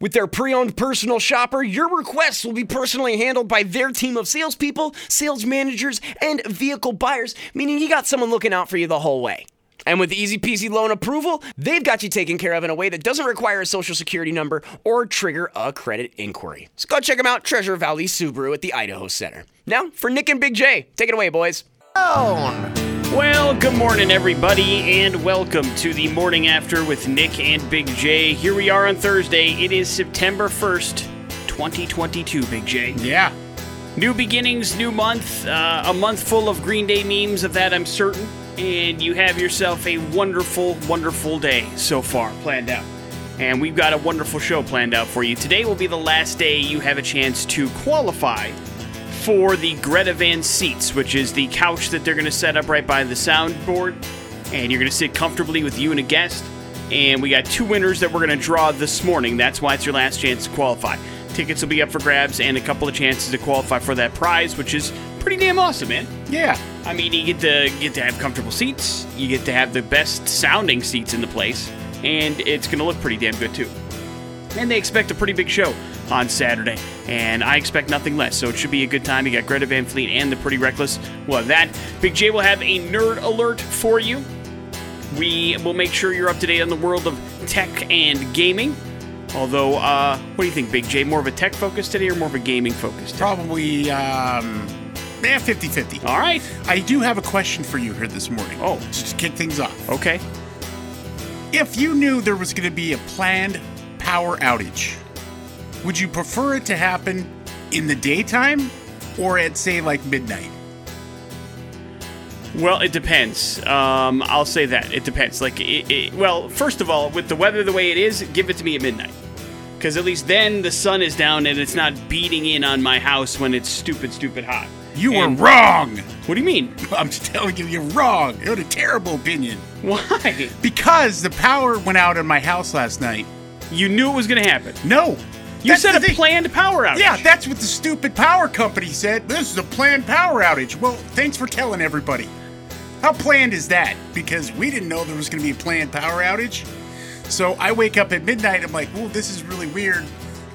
With their pre owned personal shopper, your requests will be personally handled by their team of salespeople, sales managers, and vehicle buyers, meaning you got someone looking out for you the whole way. And with easy peasy loan approval, they've got you taken care of in a way that doesn't require a social security number or trigger a credit inquiry. So go check them out, Treasure Valley Subaru at the Idaho Center. Now, for Nick and Big J, take it away, boys. Well, good morning, everybody, and welcome to the morning after with Nick and Big J. Here we are on Thursday. It is September 1st, 2022, Big J. Yeah. New beginnings, new month, uh, a month full of Green Day memes, of that I'm certain. And you have yourself a wonderful, wonderful day so far planned out. And we've got a wonderful show planned out for you. Today will be the last day you have a chance to qualify for the Greta Van seats, which is the couch that they're going to set up right by the soundboard. And you're going to sit comfortably with you and a guest. And we got two winners that we're going to draw this morning. That's why it's your last chance to qualify. Tickets will be up for grabs and a couple of chances to qualify for that prize, which is pretty damn awesome, man. Yeah. I mean, you get to get to have comfortable seats. You get to have the best sounding seats in the place, and it's going to look pretty damn good too. And they expect a pretty big show on Saturday, and I expect nothing less. So it should be a good time. You got Greta Van Fleet and the Pretty Reckless. Well, that Big J will have a nerd alert for you. We will make sure you're up to date on the world of tech and gaming. Although, uh, what do you think, Big J? More of a tech focus today or more of a gaming focus today? Probably, um, yeah, 50 50. All right. I do have a question for you here this morning. Oh. Just to kick things off. Okay. If you knew there was going to be a planned power outage, would you prefer it to happen in the daytime or at, say, like midnight? Well, it depends. Um, I'll say that it depends. Like, it, it, well, first of all, with the weather the way it is, give it to me at midnight, because at least then the sun is down and it's not beating in on my house when it's stupid, stupid hot. You And- were wrong. What do you mean? I'm just telling you, you're wrong. You had a terrible opinion. Why? Because the power went out in my house last night. You knew it was going to happen. No. You said a thing. planned power outage. Yeah, that's what the stupid power company said. This is a planned power outage. Well, thanks for telling everybody. How planned is that? Because we didn't know there was going to be a planned power outage. So I wake up at midnight. I'm like, "Oh, this is really weird.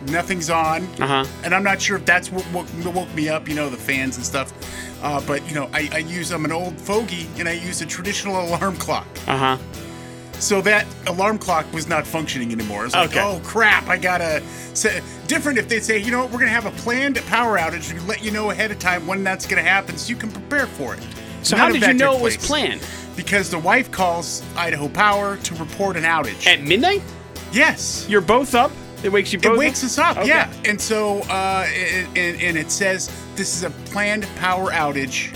Nothing's on." Uh-huh. And I'm not sure if that's what woke, woke me up. You know, the fans and stuff. Uh, but you know, I, I use I'm an old fogey, and I use a traditional alarm clock. Uh huh. So that alarm clock was not functioning anymore. I was like, Okay. oh crap, I gotta. Say, different if they say, you know what, we're gonna have a planned power outage. We let you know ahead of time when that's gonna happen so you can prepare for it. So None how did you know it was planned? Because the wife calls Idaho Power to report an outage. At midnight? yes. You're both up. It wakes you both. It wakes us up, Okay. yeah. And so, uh, and, and it says this is a planned power outage,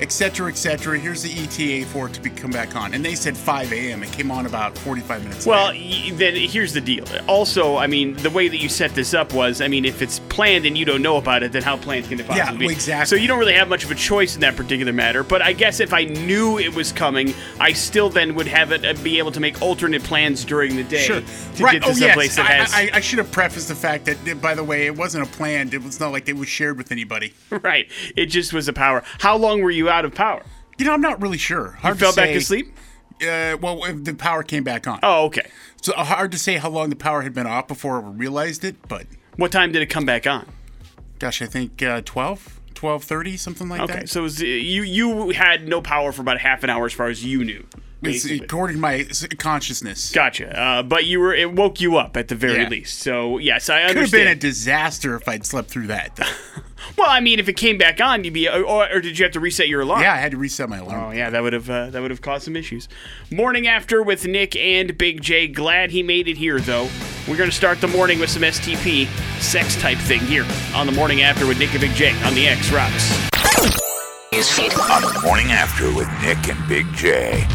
et cetera, et cetera. Here's the ETA for it to be come back on. And they said 5 a.m. It came on about 45 minutes Well, y- then here's the deal. Also, I mean, the way that you set this up was, I mean, if it's planned and you don't know about it, then how planned can it possibly be? well, exactly. So you don't really have much of a choice in that particular matter. But I guess if I knew it was coming, I still then would have it uh, be able to make alternate plans during the day Sure. to right. get to oh, some yes. that I, has. I, I should have prefaced the fact that, by the way, it wasn't a planned. It was not like it was shared with anybody. right. It just was a power. How long were you out of power? You know, I'm not really sure. You Hard to fell back say. to sleep? Uh, well, the power came back on. Oh, okay. So uh, hard to say how long the power had been off before I realized it, but What time did it come back on? gosh, I think uh, 12, 12.30, something like Okay, that. so it was, uh, you you had no power for about half an hour as far as you knew. It's basically. according to my consciousness. Gotcha. Uh, but you were it woke you up at the very Yeah. least. So yes, I Could have been a disaster if I'd slept through that. well, I mean, if it came back on, you'd be, or, or did you have to reset your alarm? yeah, I had to reset my alarm. Oh yeah, that would have uh, that would have caused some issues. Morning after with Nick and Big J. Glad he made it here though. We're gonna start the morning with some STP sex type thing here on the morning after with Nick and Big J on the X Rocks. on the morning after with Nick and Big J.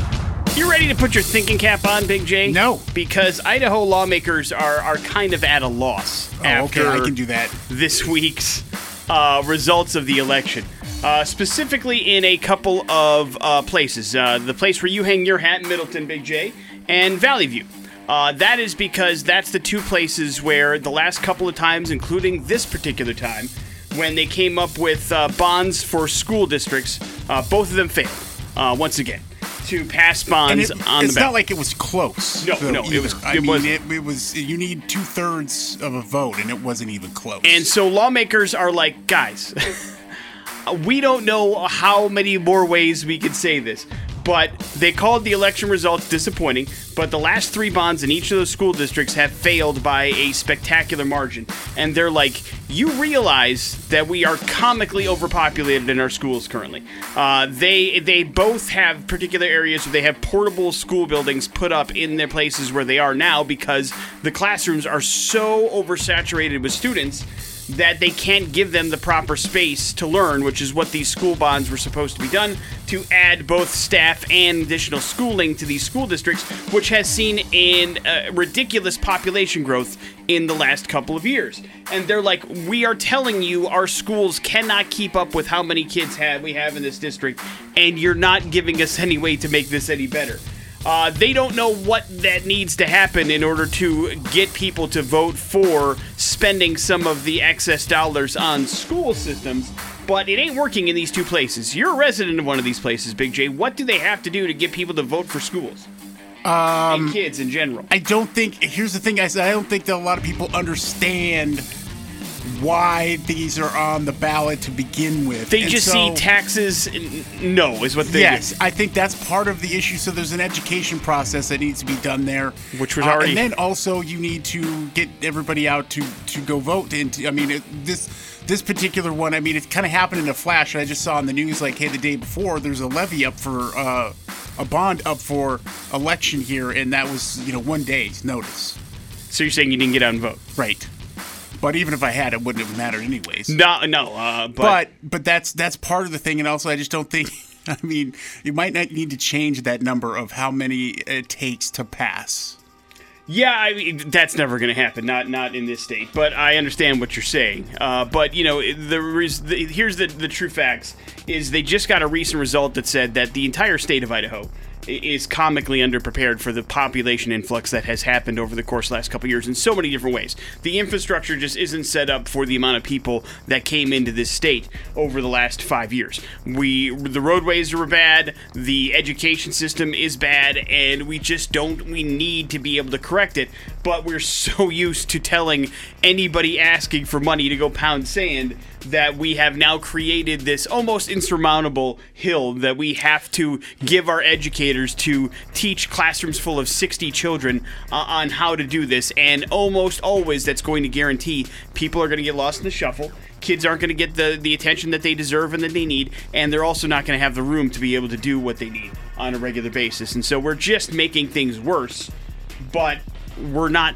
You ready to put your thinking cap on, Big J? No. because Idaho lawmakers are are kind of at a loss Oh, after okay, I can do that. this week's uh, results of the election. uh, specifically in a couple of uh, places. Uh, the place where you hang your hat in Middleton, Big J, and Valley View. Uh, that is because that's the two places where the last couple of times, including this particular time, when they came up with uh, bonds for school districts, uh, both of them failed uh, once again to pass bonds it- on it's the not like it was close. No, though, no, it either. was- I it mean, was- it, it was. You need two thirds of a vote, and it wasn't even close. And so lawmakers are like, guys, we don't know how many more ways we could say this, but they called the election results disappointing. But the last three bonds in each of those school districts have failed by a spectacular margin. And they're like, you realize that we are comically overpopulated in our schools currently. Uh, they they both have particular areas where they have portable school buildings put up in their places where they are now because the classrooms are so oversaturated with students that they can't give them the proper space to learn, which is what these school bonds were supposed to be done to add both staff and additional schooling to these school districts, which has seen in uh, ridiculous population growth in the last couple of years. And they're like, we are telling you our schools cannot keep up with how many kids have we have in this district, and you're not giving us any way to make this any better. Uh, they don't know what that needs to happen in order to get people to vote for spending some of the excess dollars on school systems. But it ain't working in these two places. You're a resident of one of these places, Big J. What do they have to do to get people to vote for schools? Um, and kids in general. I don't think. Here's the thing, guys. I don't think that a lot of people understand why these are on the ballot to begin with. They And just so- see taxes. No, is what they Yes, do. I think that's part of the issue. So there's an education process that needs to be done there, Which was Uh, already- And then also you need to get everybody out to to go vote. And to- I mean, it, this this particular one, I mean, it kind of happened in a flash. I just saw in the news like, hey, the day before, there's a levy up for uh, a bond up for election here, and that was you know one day's notice. So you're saying you didn't get out and vote? Right. But even if I had, it wouldn't have mattered anyways. No, no. Uh, but, but but that's that's part of the thing and also i just don't think i mean you might not need to change that number of how many it takes to pass Yeah, I mean that's never going to happen. Not not in this state. But I understand what you're saying. Uh, but you know, there is. the here's the the true facts: is they just got a recent result that said that the entire state of Idaho is comically underprepared for the population influx that has happened over the course the last couple years in so many different ways. The infrastructure just isn't set up for the amount of people that came into this state over the last five years. We the roadways are bad, the education system is bad, and we just don't. We need to be able to correct it. But we're so used to telling anybody asking for money to go pound sand that we have now created this almost insurmountable hill that we have to give our educators to teach classrooms full of 60 children uh, on how to do this. And almost always that's going to guarantee people are going to get lost in the shuffle. Kids aren't going to get the, the attention that they deserve and that they need, and they're also not going to have the room to be able to do what they need on a regular basis. And so we're just making things worse, but we're not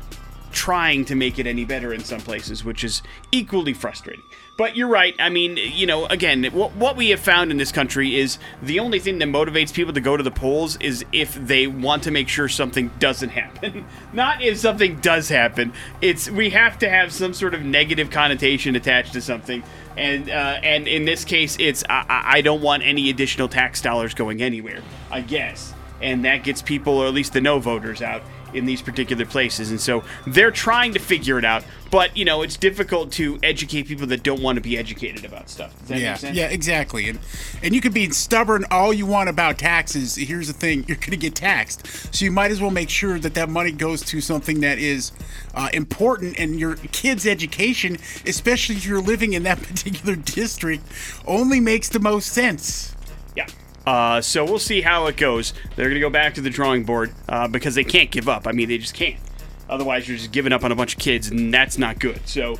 trying to make it any better in some places, which is equally frustrating. But you're right. I mean, you know, again, what, what we have found in this country is the only thing that motivates people to go to the polls is if they want to make sure something doesn't happen. Not if something does happen. It's we have to have some sort of negative connotation attached to something. And uh, and in this case, it's I, I I don't want any additional tax dollars going anywhere. I guess, and that gets people, or at least the no voters, out in these particular places. And so they're trying to figure it out. But, you know, it's difficult to educate people that don't want to be educated about stuff. Does that yeah make sense? yeah exactly and and you can be stubborn all you want about taxes here's the thing you're going to get taxed so you might as well make sure that that money goes to something that is uh, important and your kids education especially if you're living in that particular district only makes the most sense Yeah. Uh, so we'll see how it goes. They're going to go back to the drawing board uh, because they can't give up. I mean, they just can't. Otherwise, you're just giving up on a bunch of kids, and that's not good. So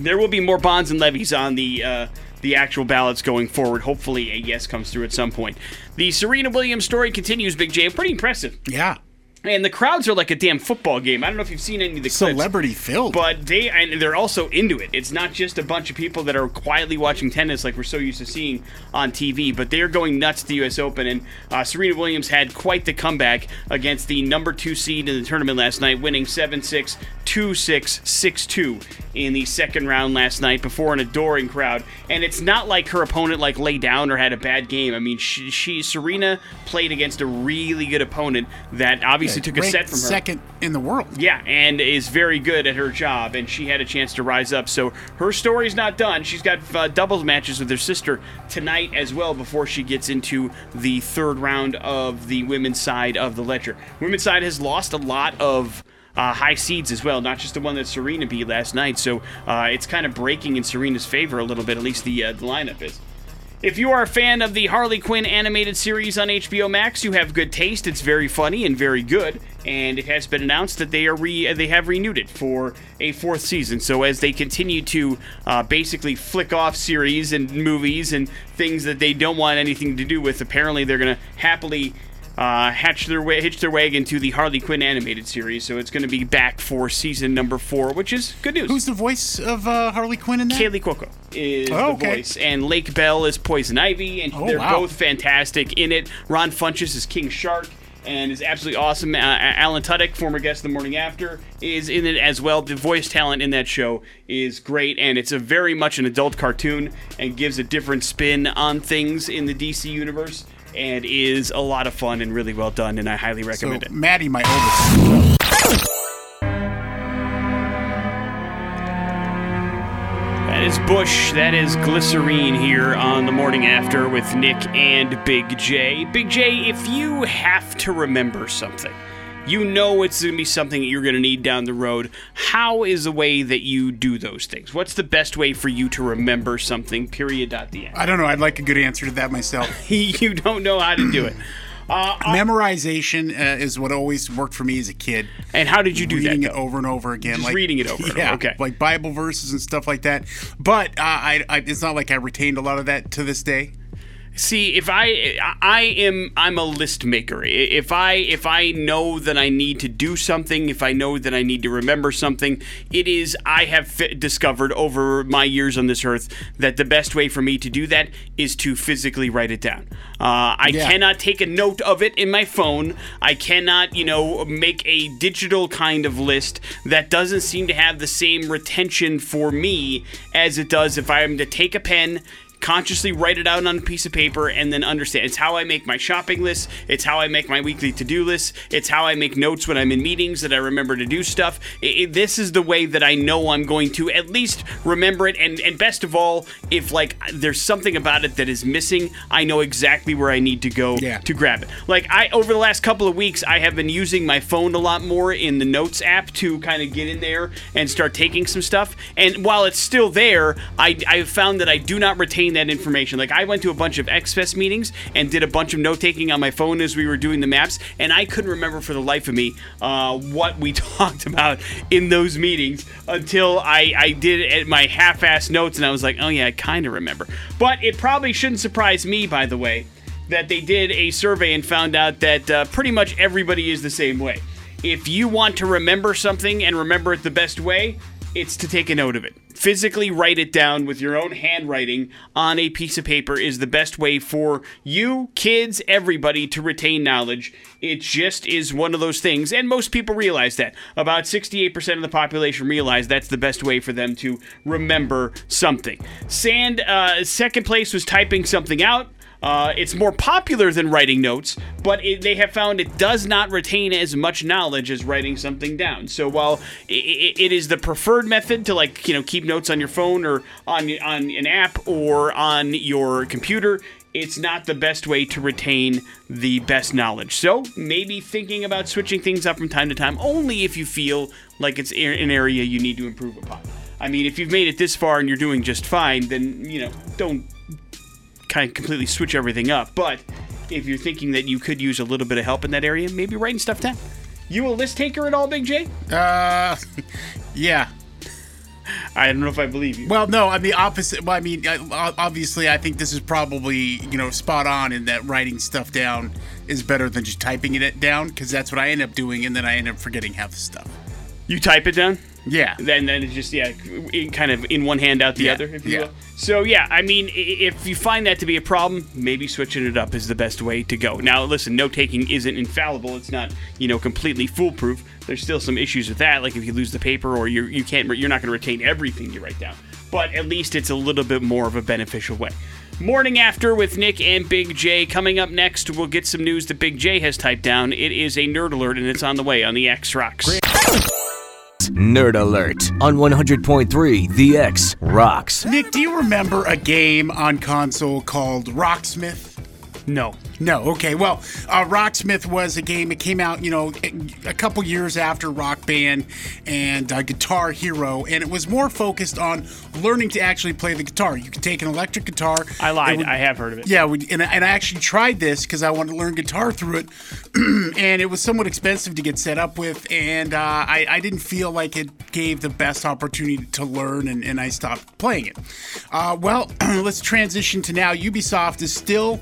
there will be more bonds and levies on the uh, the actual ballots going forward. Hopefully, a yes comes through at some point. The Serena Williams story continues. Big J, pretty impressive. yeah and the crowds are like a damn football game. I don't know if you've seen any of the clips. Celebrity filled. But they and they're also into it. It's not just a bunch of people that are quietly watching tennis like we're so used to seeing on TV, but they are going nuts at the U.S. Open. And uh, Serena Williams had quite the comeback against the number two seed in the tournament last night, winning 7 6, 2 6, 6 2 in the second round last night before an adoring crowd. And it's not like her opponent like lay down or had a bad game. I mean, she, she Serena played against a really good opponent that obviously took a set from her. second in the world. Yeah, and is very good at her job, and she had a chance to rise up. So her story's not done. She's got uh, doubles matches with her sister tonight as well before she gets into the third round of the women's side of the ledger. Women's side has lost a lot of. Uh, high seeds as well, not just the one that Serena beat last night. So uh, it's kind of breaking in Serena's favor a little bit, at least the, uh, the lineup is. If you are a fan of the Harley Quinn animated series on HBO Max, you have good taste. It's very funny and very good, and it has been announced that they are re- they have renewed it for a fourth season. So as they continue to uh, basically flick off series and movies and things that they don't want anything to do with, apparently they're going to happily uh, hatch their way, hitch their wagon to the Harley Quinn animated series. So it's going to be back for season number four, which is good news. Who's the voice of uh, Harley Quinn in that? Kaley Cuoco is Oh, the okay. voice, and Lake Bell is Poison Ivy, and Oh, they're wow. both fantastic in it. Ron Funches is King Shark. And is absolutely awesome. Uh, Alan Tudyk, former guest of the morning after, is in it as well. The voice talent in that show is great, and it's a very much an adult cartoon and gives a different spin on things in the DC universe, and is a lot of fun and really well done. And I highly So recommend it. Maddie, my oldest. That is Bush. That is Glycerine here on the morning after with Nick and Big J. Big J, if you have to remember something, you know it's going to be something that you're going to need down the road. How is the way that you do those things? What's the best way for you to remember something? Period. At the end. I don't know. I'd like a good answer to that myself. you don't know how to do it. Uh, Memorization uh, is what always worked for me as a kid. and how did you do reading that? it over and over again, Just like reading it over and over, Yeah, okay. like Bible verses and stuff like that. But uh, I, I, it's not like I retained a lot of that to this day. See, if I I am I'm a list maker. If I if I know that I need to do something, if I know that I need to remember something, it is I have fi- discovered over my years on this earth that the best way for me to do that is to physically write it down. Uh, I Yeah. cannot take a note of it in my phone. I cannot, you know, make a digital kind of list that doesn't seem to have the same retention for me as it does if I am to take a pen consciously write it out on a piece of paper and then understand. It's how I make my shopping list. It's how I make my weekly to-do list. It's how I make notes when I'm in meetings that I remember to do stuff. I- I- this is the way that I know I'm going to at least remember it. And and best of all, if like there's something about it that is missing, I know exactly where I need to go Yeah. to grab it. Like I over the last couple of weeks, I have been using my phone a lot more in the Notes app to kind of get in there and start taking some stuff. And while it's still there, I I found that I do not retain that information. Like I went to a bunch of XFest meetings and did a bunch of note taking on my phone as we were doing the maps, and I couldn't remember for the life of me uh, what we talked about in those meetings until I I did my half-ass notes, and I was like, oh yeah, I kind of remember. But it probably shouldn't surprise me, by the way that they did a survey and found out that uh, pretty much everybody is the same way. If you want to remember something and remember it the best way, it's to take a note of it. Physically write it down with your own handwriting on a piece of paper is the best way for you, kids, everybody to retain knowledge. It just is one of those things, and most people realize that. About 68% of the population realize that's the best way for them to remember something. Sand, uh, second place was typing something out. Uh, it's more popular than writing notes, but it, they have found it does not retain as much knowledge as writing something down. So while i i it is the preferred method to like you know keep notes on your phone or on on an app or on your computer, it's not the best way to retain the best knowledge. So maybe thinking about switching things up from time to time, only if you feel like it's an area you need to improve upon. I mean, if you've made it this far and you're doing just fine, then you know don't kind of completely switch everything up. But if you're thinking that you could use a little bit of help in that area, maybe writing stuff down. You a list taker at all, Big J? Uh, yeah. I don't know if I believe you. Well, no, I'm the opposite. Well, I mean, I- obviously, I think this is probably you know spot on in that writing stuff down is better than just typing it down because that's what I end up doing, and then I end up forgetting half the stuff. You type it down. Yeah. Then then it's just yeah, in, kind of in one hand out the Yeah, other, if you yeah. will. So yeah, I mean, if you find that to be a problem, maybe switching it up is the best way to go. Now, listen, note taking isn't infallible. It's not you know completely foolproof. There's still some issues with that, like if you lose the paper or you you can't you're not going to retain everything you write down. But at least it's a little bit more of a beneficial way. Morning after with Nick and Big J. Coming up next, we'll get some news that Big J has typed down. It is a nerd alert, and it's on the way on the X Rocks. Nerd Alert on 100.3 The X Rocks. Nick, do you remember a game on console called Rocksmith? No. No, okay. Well, uh, Rocksmith was a game that came out, you know, a couple years after Rock Band and uh, Guitar Hero, and it was more focused on learning to actually play the guitar. You could take an electric guitar. I lied. it I have heard of it. Yeah, we, and, I- and I actually tried this because I wanted to learn guitar through it, and it was somewhat expensive to get set up with, and uh, I, I didn't feel like it gave the best opportunity to learn, and, and I stopped playing it. Uh, well, let's transition to now. Ubisoft is still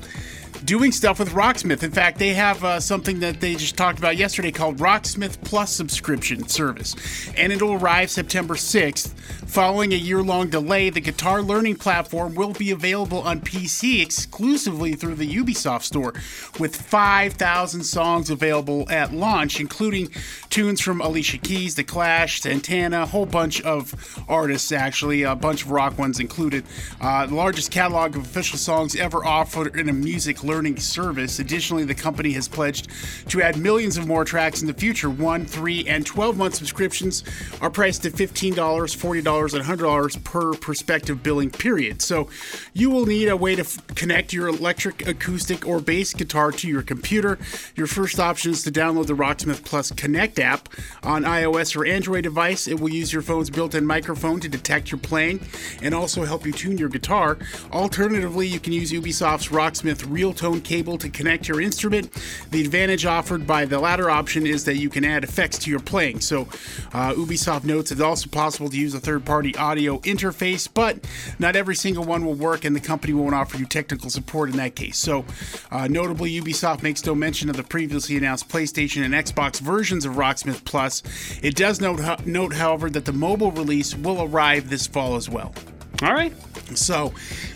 doing stuff with Rocksmith. In fact, they have uh, something that they just talked about yesterday called Rocksmith Plus subscription service, and it'll arrive September 6th. Following a year long delay, the guitar learning platform will be available on PC exclusively through the Ubisoft store, with 5,000 songs available at launch, including tunes from Alicia Keys, The Clash, Santana, a whole bunch of artists, actually, a bunch of rock ones included. Uh, the largest catalog of official songs ever offered in a music learning service. Additionally, the company has pledged to add millions of more tracks in the future. One, three, and 12 month subscriptions are priced at $15, $40, and $100 per prospective billing period. So you will need a way to f- connect your electric, acoustic, or bass guitar to your computer. Your first option is to download the Rocksmith Plus Connect app on iOS or Android device. It will use your phone's built in microphone to detect your playing and also help you tune your guitar. Alternatively, you can use Ubisoft's Rocksmith Real Tone cable to connect your instrument. The advantage offered by the latter option is that you can add effects to your playing. So, uh, Ubisoft notes it's also possible to use a third party audio interface, but not every single one will work, and the company won't offer you technical support in that case. So, uh, notably, Ubisoft makes no mention of the previously announced PlayStation and Xbox versions of Rocksmith Plus. It does note, note however, that the mobile release will arrive this fall as well. All right. So,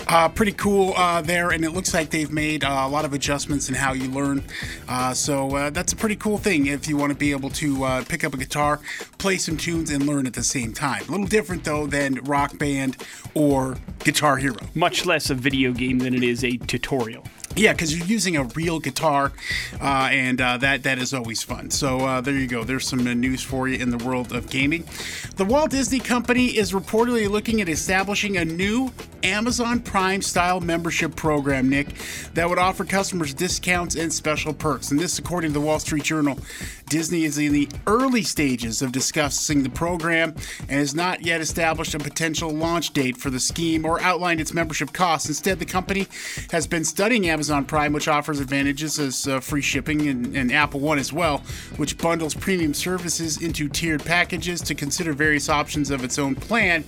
uh, pretty cool uh, there, and it looks like they've made uh, a lot of adjustments in how you learn. Uh, so uh, that's a pretty cool thing if you want to be able to uh, pick up a guitar, play some tunes, and learn at the same time. A little different though than Rock Band or Guitar Hero. Much less a video game than it is a tutorial. Yeah, because you're using a real guitar, uh, and uh, that that is always fun. So uh, there you go. There's some uh, news for you in the world of gaming. The Walt Disney Company is reportedly looking at establishing a new Amazon Prime style membership program, Nick, that would offer customers discounts and special perks. And this, according to the Wall Street Journal, Disney is in the early stages of discussing the program and has not yet established a potential launch date for the scheme or outlined its membership costs. Instead, the company has been studying Amazon Prime, which offers advantages as uh, free shipping, and, and Apple One as well, which bundles premium services into tiered packages to consider various options of its own plan.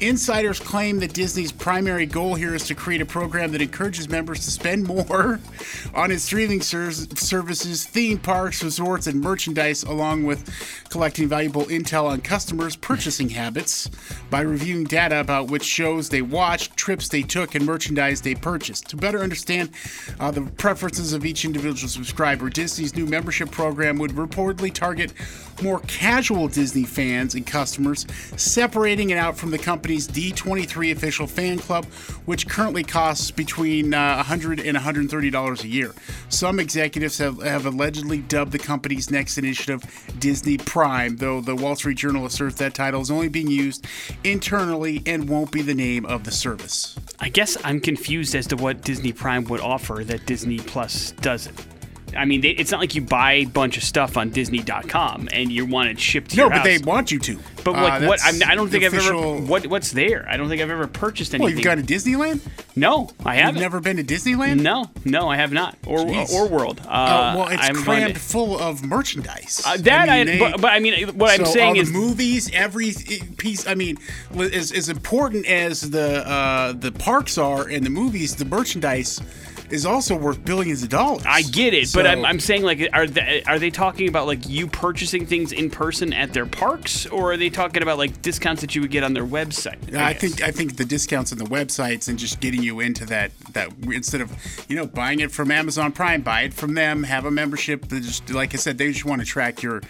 Insiders claim that Disney's primary goal here is to create a program that encourages members to spend more on its streaming ser- services, theme parks, resorts, and merchandise, along with collecting valuable intel on customers' purchasing habits by reviewing data about which shows they watched, trips they took, and merchandise they purchased. To better understand uh, the preferences of each individual subscriber, Disney's new membership program would reportedly target more casual Disney fans and customers, separating it out from the company's D23 official fan club, which currently costs between uh, 100 and $130 a year. Some executives have, have allegedly dubbed the company's next initiative Disney Prime, though the Wall Street Journal asserts that title is only being used internally and won't be the name of the service. I guess I'm confused as to what Disney Prime would offer that Disney Plus doesn't. I mean, they, it's not like you buy a bunch of stuff on Disney.com and you want it shipped to No, your but they want you to. But Uh, like what? I'm, I don't think the I've ever. What what's there? I don't think I've ever purchased anything. Well, you've gone to Disneyland. no, I You've haven't. never been to Disneyland. No, no, I have not. Or Jeez. or World. Uh, Uh, well, it's I'm crammed to- full of merchandise. Uh, that I, mean, they- but, but I mean, what I'm saying is, the movies, every piece. I mean, as as important as the uh, the parks are and the movies, the merchandise is also worth billions of dollars. I get it, but I'm, I'm saying like, are they, are they talking about like you purchasing things in person at their parks, or are they talking about like discounts that you would get on their website? I guess? think I think the discounts on the websites and just getting you into that that instead of you know buying it from Amazon Prime, buy it from them, have a membership. They just like I said, they just want to track your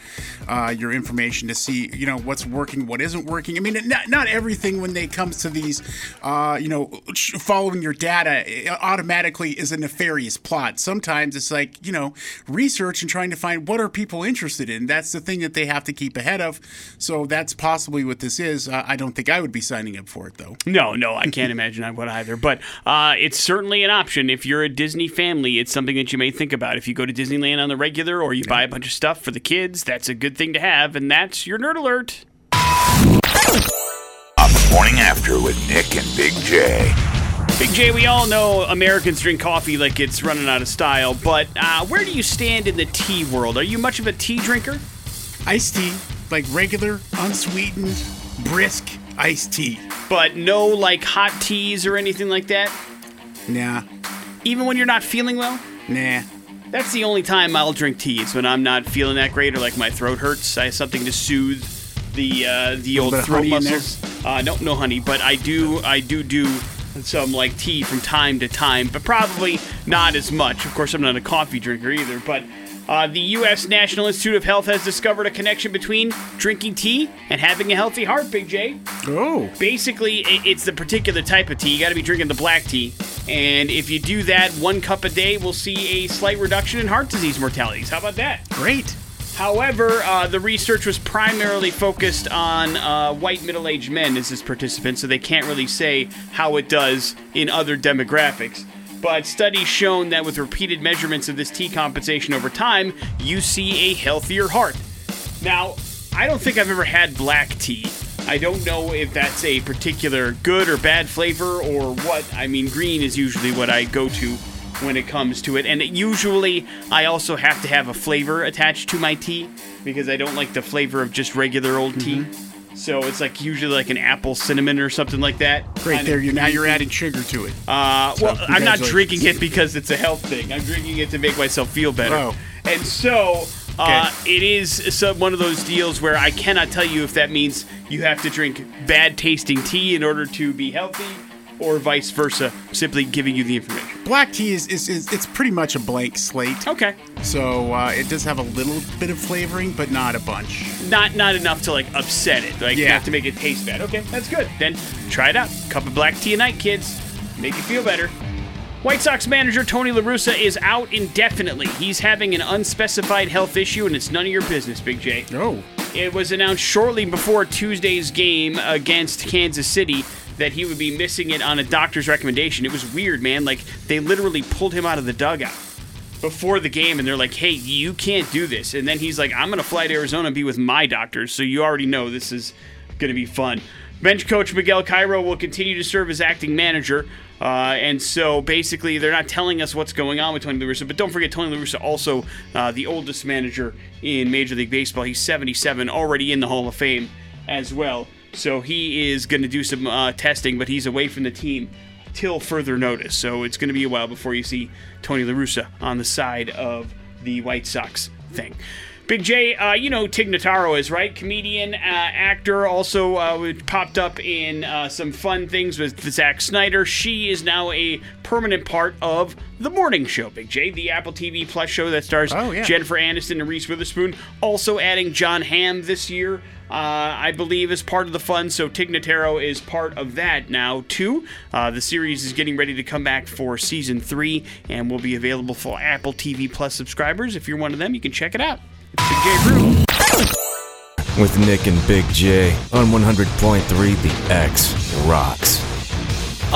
uh, your information to see you know what's working, what isn't working. I mean, not not everything when they comes to these, uh, you know, following your data eh, automatically is a nefarious plot. Sometimes it's like you know research and trying to find what are people interested in. That's the thing that they have to keep ahead of. So that's possibly what this is. Uh, I don't think I would be signing up for it though. No, no, I can't imagine I would either. But uh, it's certainly an option if you're a Disney family. It's something that you may think about. If you go to Disneyland on the regular, or you buy a bunch of stuff for the kids, that's a good thing to have. And that's your nerd alert. On the morning after with Nick and Big J. Big J, we all know Americans drink coffee like it's running out of style, but uh, where do you stand in the tea world? Are you much of a tea drinker? iced tea, like regular, unsweetened, brisk iced tea. But no like hot teas or anything like that? Nah, Even when you're not feeling well? nah. That's the only time I'll drink tea is when I'm not feeling that great or like my throat hurts. I have something to soothe the uh, the old throat honey in there? muscles. Uh, no, no honey, but I do I do do some like tea from time to time, but probably not as much. Of course, I'm not a coffee drinker either, but. Uh, the U.S. National Institute of Health has discovered a connection between drinking tea and having a healthy heart, Big J Oh, basically it's the particular type of tea you got to be drinking the black tea and if you do that one cup a day we'll see a slight reduction in heart disease mortalities how about that great. However uh, the research was primarily focused on uh, white middle-aged men as its participants so they can't really say how it does in other demographics but studies shown that with repeated measurements of this tea compensation over time you see a healthier heart now, I don't think I've ever had black tea. I don't know if that's a particular good or bad flavor or what. I mean, green is usually what I go to when it comes to it. And it, usually, I also have to have a flavor attached to my tea because I don't like the flavor of just regular old tea. So it's like usually like an apple cinnamon or something like that. Great. Kind There, you now you're adding sugar to it. Uh, well, I'm not drinking it because it's a health thing. I'm drinking it to make myself feel better. Oh. And so uh, it is some, one of those deals where I cannot tell you if that means you have to drink bad tasting tea in order to be healthy or vice versa, simply giving you the information. Black tea is, is, is it's pretty much a blank slate. Okay. So uh, it does have a little bit of flavoring, but not a bunch. Not not enough to like upset it, like Yeah. not to make it taste bad. Okay, that's good. Then try it out. Cup of black tea a night, kids. Make you feel better. White Sox manager Tony La Russa is out indefinitely. He's having an unspecified health issue, and it's none of your business, Big J. Oh, It was announced shortly before Tuesday's game against Kansas City that he would be missing it on a doctor's recommendation. It was weird, man. Like, they literally pulled him out of the dugout before the game, and they're like, hey, you can't do this. And then he's like, I'm going to fly to Arizona and be with my doctors, so you already know this is going to be fun. Bench coach Miguel Cairo will continue to serve as acting manager. Uh, and so basically, they're not telling us what's going on with Tony La Russa. But don't forget, Tony La Russa also uh, the oldest manager in Major League Baseball. He's 77, already in the Hall of Fame as well. So he is going to do some uh, testing, but he's away from the team till further notice. So it's going to be a while before you see Tony La Russa on the side of the White Sox thing. Big J, uh, you know Tig Notaro is right, comedian, uh, actor, also uh, popped up in uh, some fun things with Zack Snyder. She is now a permanent part of the Morning Show. Big J, the Apple TV Plus show that stars Oh, yeah. Jennifer Aniston and Reese Witherspoon. Also adding Jon Hamm this year. Uh, I believe is part of the fun, so Tig Notaro is part of that now too. Uh, the series is getting ready to come back for season three and will be available for Apple TV Plus subscribers. If you're one of them, you can check it out. It's Big J. With Nick and Big J on 100.3 The X Rocks.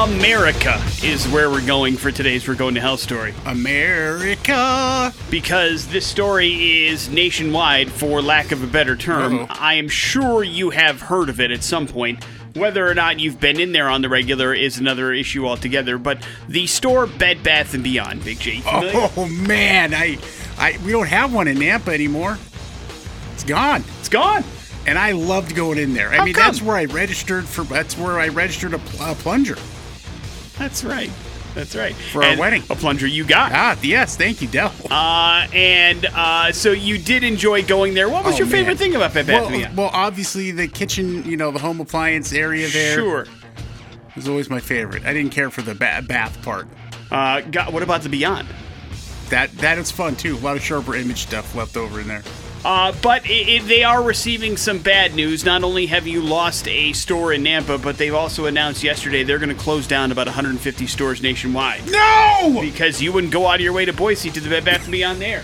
America is where we're going for today's We're Going to Hell story. America. Because this story is nationwide, for lack of a better term. Uh-oh. I am sure you have heard of it at some point. Whether or not you've been in there on the regular is another issue altogether. But the store Bed Bath and Beyond, Big J. Oh man, I, I, we don't have one in Nampa anymore. It's gone. It's gone. And I loved going in there. I How mean, come? that's where I registered for. That's where I registered a, pl- a plunger. That's right. That's right. For our wedding. A plunger you got. Ah, yes, thank you, Dell. Uh, and uh, so you did enjoy going there. What was Oh, your favorite thing about Bed Bath well, well, obviously the kitchen, you know, the home appliance area there Sure. was always my favorite. I didn't care for the ba- bath part. Uh, got, what about the Beyond? That that is fun too. A lot of sharper image stuff left over in there. Uh, but it, it, they are receiving some bad news. Not only have you lost a store in Nampa, but they've also announced yesterday they're going to close down about 150 stores nationwide No! because you wouldn't go out of your way to Boise to the Bed Bath Beyond there.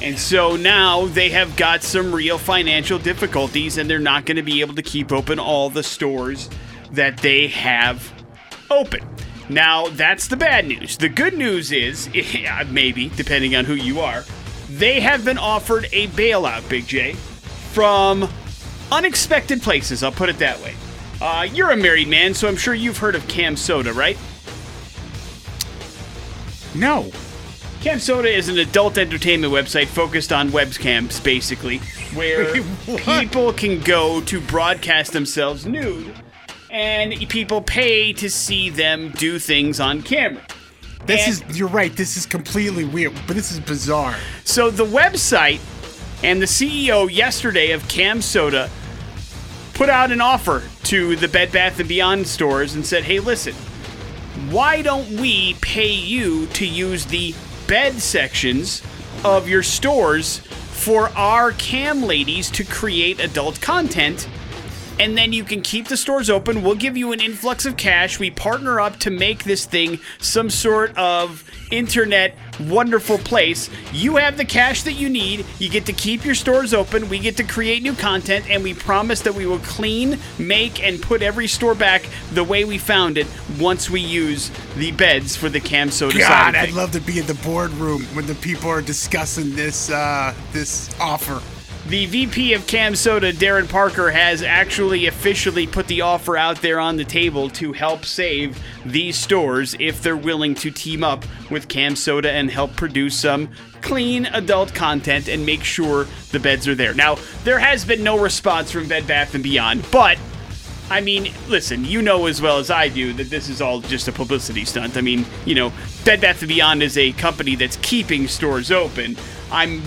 And so now they have got some real financial difficulties, and they're not going to be able to keep open all the stores that they have open. Now, that's the bad news. The good news is, maybe, depending on who you are, they have been offered a bailout, Big J, from unexpected places. I'll put it that way. Uh, you're a married man, so I'm sure you've heard of CamSoda, right? No. CamSoda is an adult entertainment website focused on webcams, basically, where Wait, people can go to broadcast themselves nude, and people pay to see them do things on camera. This And- is you're right. This is completely weird, but this is bizarre. So the website and the CEO yesterday of CamSoda put out an offer to the Bed Bath and Beyond stores and said, "Hey, listen, why don't we pay you to use the bed sections of your stores for our cam ladies to create adult content?" And then you can keep the stores open. We'll give you an influx of cash. We partner up to make this thing some sort of internet wonderful place. You have the cash that you need. You get to keep your stores open. We get to create new content, and we promise that we will clean, make, and put every store back the way we found it once we use the beds for the CamSoda God, I'd love to be in the boardroom when the people are discussing this uh, this offer. The VP of Cam Soda, Daryn Parker, has actually officially put the offer out there on the table to help save these stores if they're willing to team up with CamSoda and help produce some clean adult content and make sure the beds are there. Now, there has been no response from Bed Bath and Beyond, but I mean, listen, you know as well as I do that this is all just a publicity stunt. I mean, you know, Bed Bath & Beyond is a company that's keeping stores open. I'm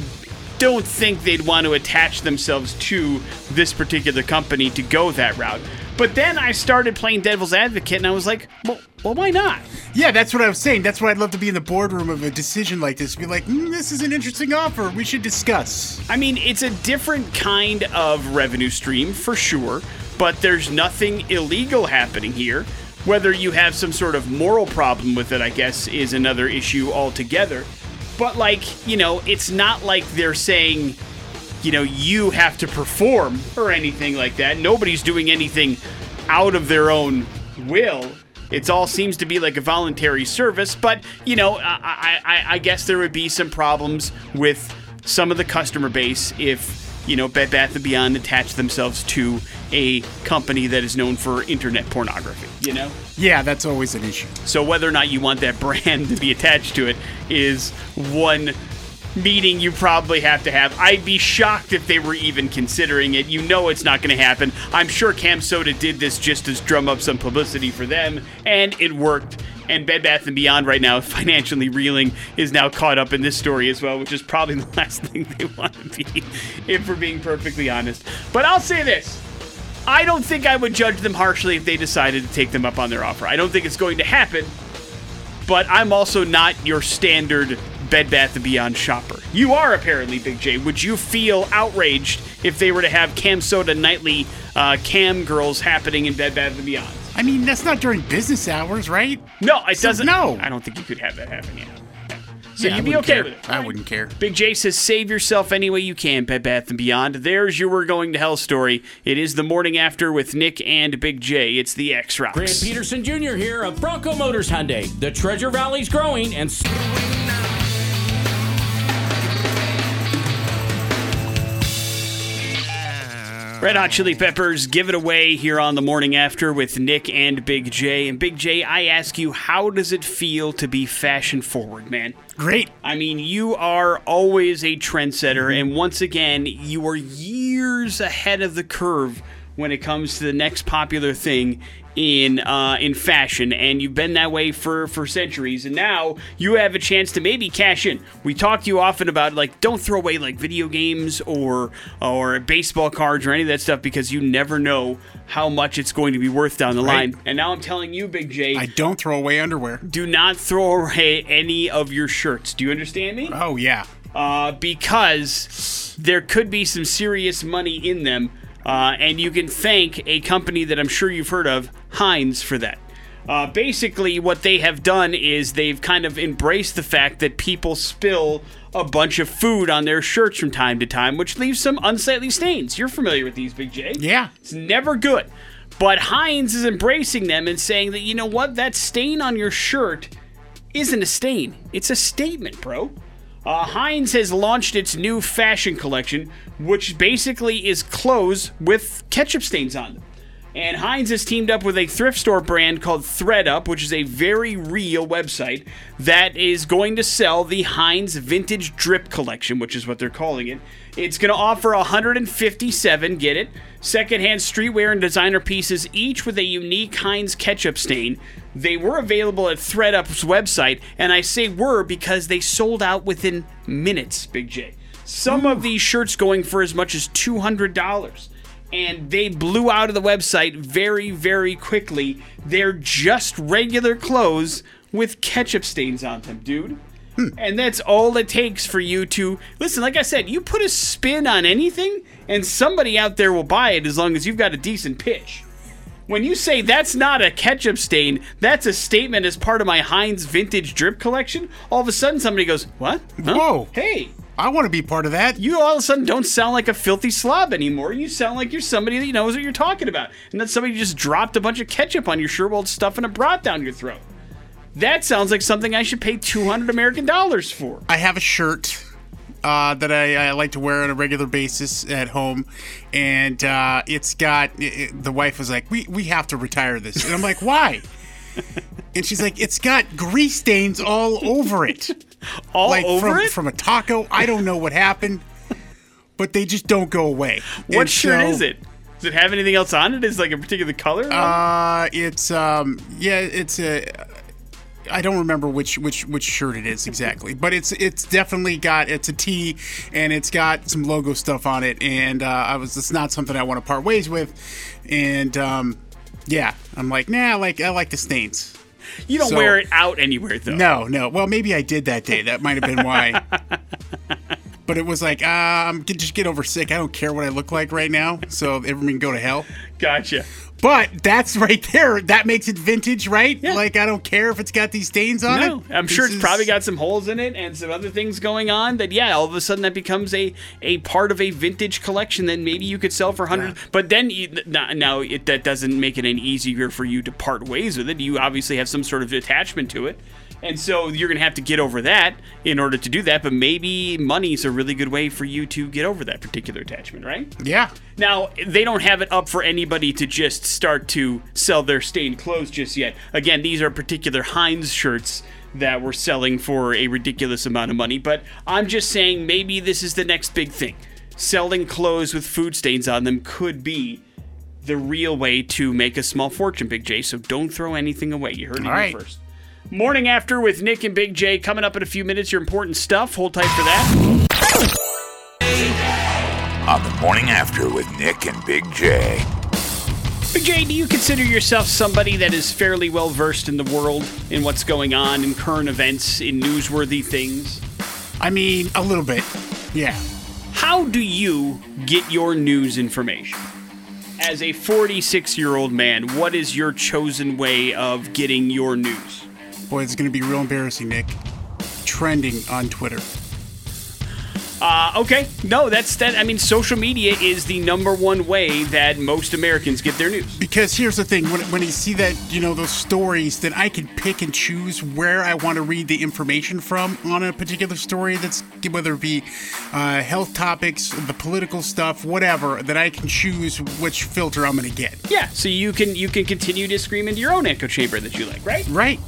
don't think they'd want to attach themselves to this particular company to go that route. But then I started playing devil's advocate and I was like, well, well why not? Yeah, that's what I was saying. That's why I'd love to be in the boardroom of a decision like this. Be like, mm, this is an interesting offer. We should discuss. I mean, it's a different kind of revenue stream for sure, but there's nothing illegal happening here. Whether you have some sort of moral problem with it, I guess, is another issue altogether. But, like, you know, it's not like they're saying, you know, you have to perform or anything like that. Nobody's doing anything out of their own will. It all seems to be like a voluntary service, but you know, I, I, I guess there would be some problems with some of the customer base if you know Bed Bath and Beyond attached themselves to a company that is known for internet pornography. You know, Yeah, that's always an issue. so whether or not you want that brand to be attached to it is one meeting you probably have to have. I'd be shocked if they were even considering it. You know it's not going to happen. I'm sure CamSoda did this just to drum up some publicity for them, and it worked. And Bed Bath and Beyond right now, financially reeling, is now caught up in this story as well, which is probably the last thing they want to be, if we're being perfectly honest. But I'll say this. I don't think I would judge them harshly if they decided to take them up on their offer. I don't think it's going to happen, but I'm also not your standard Bed Bath & Beyond shopper. You are apparently, Big J. Would you feel outraged if they were to have CamSoda nightly uh, cam girls happening in Bed Bath & Beyond? I mean, that's not during business hours, right? No, it So, doesn't. no. I don't think you could have that happen yet. So Yeah, I you'd be okay care. with it. I wouldn't care. Big J says, save yourself any way you can, Bed Bath & Beyond. There's your We're Going to Hell story. It is the morning after with Nick and Big J. It's the X-Rocks. Grant Peterson Jr. here of Bronco Motors Hyundai. The Treasure Valley's growing and Red Hot Chili Peppers give it away here on the morning after with Nick and Big J. And Big J, I ask you, how does it feel to be fashion forward, man? Great. I mean, you are always a trendsetter, and once again, you are years ahead of the curve when it comes to the next popular thing in uh, in fashion, and you've been that way for for centuries. And now you have a chance to maybe cash in. We talk to you often about like don't throw away like video games or or baseball cards or any of that stuff because you never know how much it's going to be worth down the Right. line. And now I'm telling you, Big J, I don't throw away underwear. do not throw away any of your shirts. Do you understand me? Oh yeah. uh, because there could be some serious money in them, uh, and you can thank a company that I'm sure you've heard of, Heinz, for that. Uh, basically, what they have done is they've kind of embraced the fact that people spill a bunch of food on their shirts from time to time, which leaves some unsightly stains. You're familiar with these, Big J. Yeah. It's never good. But Heinz is embracing them and saying that, you know what, that stain on your shirt isn't a stain, it's a statement, bro. Uh, Heinz has launched its new fashion collection, which basically is clothes with ketchup stains on them. And Heinz has teamed up with a thrift store brand called ThredUp, which is a very real website that is going to sell the Heinz Vintage Drip Collection, which is what they're calling it. It's going to offer 157, get it, secondhand streetwear and designer pieces, each with a unique Heinz ketchup stain. They were available at ThredUp's website, and I say were because they sold out within minutes, Big J. Some of these shirts going for as much as $200 and they blew out of the website very, very quickly. They're just regular clothes with ketchup stains on them, dude. Hmm. And that's all it takes for you to listen. Like I said, you put a spin on anything, and somebody out there will buy it as long as you've got a decent pitch. When you say that's not a ketchup stain, that's a statement as part of my Heinz vintage drip collection, all of a sudden somebody goes, What? Huh? Whoa. Hey, I want to be part of that. you all of a sudden don't sound like a filthy slob anymore. You sound like you're somebody that knows what you're talking about. And that somebody just dropped a bunch of ketchup on your shirt while stuffing a brat down your throat. That sounds like something I should pay 200 American dollars for. I have a shirt uh, that I, I like to wear on a regular basis at home, and uh, it's got. It, the wife was like, "We we have to retire this," and I'm like, "Why?" And she's like, "It's got grease stains all over it, All like over from it? from a taco. I don't know what happened, but they just don't go away." what And shirt so, is it? Does it have anything else on it? Is it like a particular color? Uh, it's um, yeah, it's a. I don't remember which which which shirt it is exactly, but it's it's definitely got it's a T, and it's got some logo stuff on it, and uh, I was it's not something I want to part ways with, and um, yeah, I'm like nah, I like I like the stains. you don't so- wear it out anywhere, though. No, no, well maybe I did that day. That might have been why. But it was like, I'm just get over sick. I don't care what I look like right now, so everyone can go to hell. Gotcha. But that's right there. That makes it vintage, right? Yeah. Like I don't care if it's got these stains on No, it. I'm sure it's is- probably got some holes in it and some other things going on. That yeah, all of a sudden that becomes a a part of a vintage collection that maybe you could sell for hundred. But then you, now, now it, that doesn't make it any easier for you to part ways with it. You obviously have some sort of attachment to it. And so you're gonna have to get over that in order to do that. But maybe money's a really good way for you to get over that particular attachment, right? Yeah. Now, they don't have it up for anybody to just start to sell their stained clothes just yet. Again, these are particular Heinz shirts that we're selling for a ridiculous amount of money, but I'm just saying maybe this is the next big thing. Selling clothes with food stains on them could be the real way to make a small fortune, Big J, so don't throw anything away. You heard it All right. first. Morning after with Nick and Big J coming up in a few minutes. Your important stuff. Hold tight for that. On the morning after with Nick and Big J. Big J, do you consider yourself somebody that is fairly well versed in the world, in what's going on, in current events, in newsworthy things? I mean, a little bit. Yeah. How do you get your news information? As a 46 year old man, what is your chosen way of getting your news? Boy, it's gonna be real embarrassing, Nick. trending on Twitter. Uh, okay, no, that's that. I mean, social media is the number one way that most Americans get their news. Because here's the thing: when, when you see that, you know, those stories, then I can pick and choose where I want to read the information from on a particular story. That's whether it be uh, health topics, the political stuff, whatever. That I can choose which filter I'm going to get. Yeah, so you can you can continue to scream into your own echo chamber that you like, right? Right.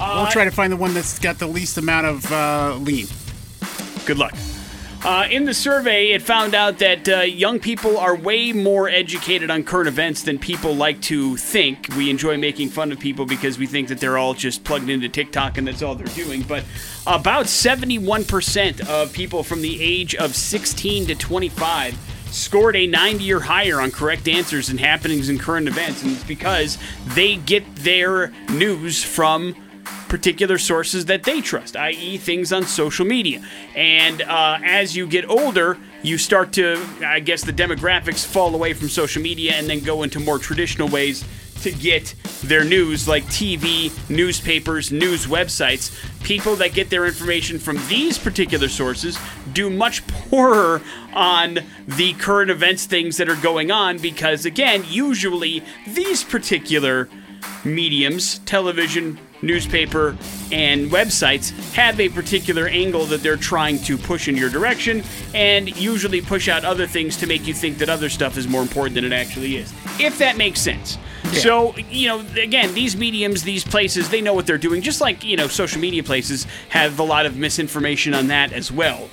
We'll try to find the one that's got the least amount of uh, lean. Good luck. Uh, in the survey, it found out that uh, young people are way more educated on current events than people like to think. We enjoy making fun of people because we think that they're all just plugged into TikTok and that's all they're doing. But about 71% of people from the age of 16 to 25 scored a 90 or higher on correct answers and happenings and current events. And it's because they get their news from particular sources that they trust, i.e., things on social media. And uh, as you get older, you start to, I guess, the demographics fall away from social media and then go into more traditional ways to get their news, like TV, newspapers, news websites. People that get their information from these particular sources do much poorer on the current events things that are going on because, again, usually these particular mediums, television, newspaper, and websites have a particular angle that they're trying to push in your direction and usually push out other things to make you think that other stuff is more important than it actually is. If that makes sense. So, you know, again, these mediums, these places, they know what they're doing, just like, you know, social media places have a lot of misinformation on that as well.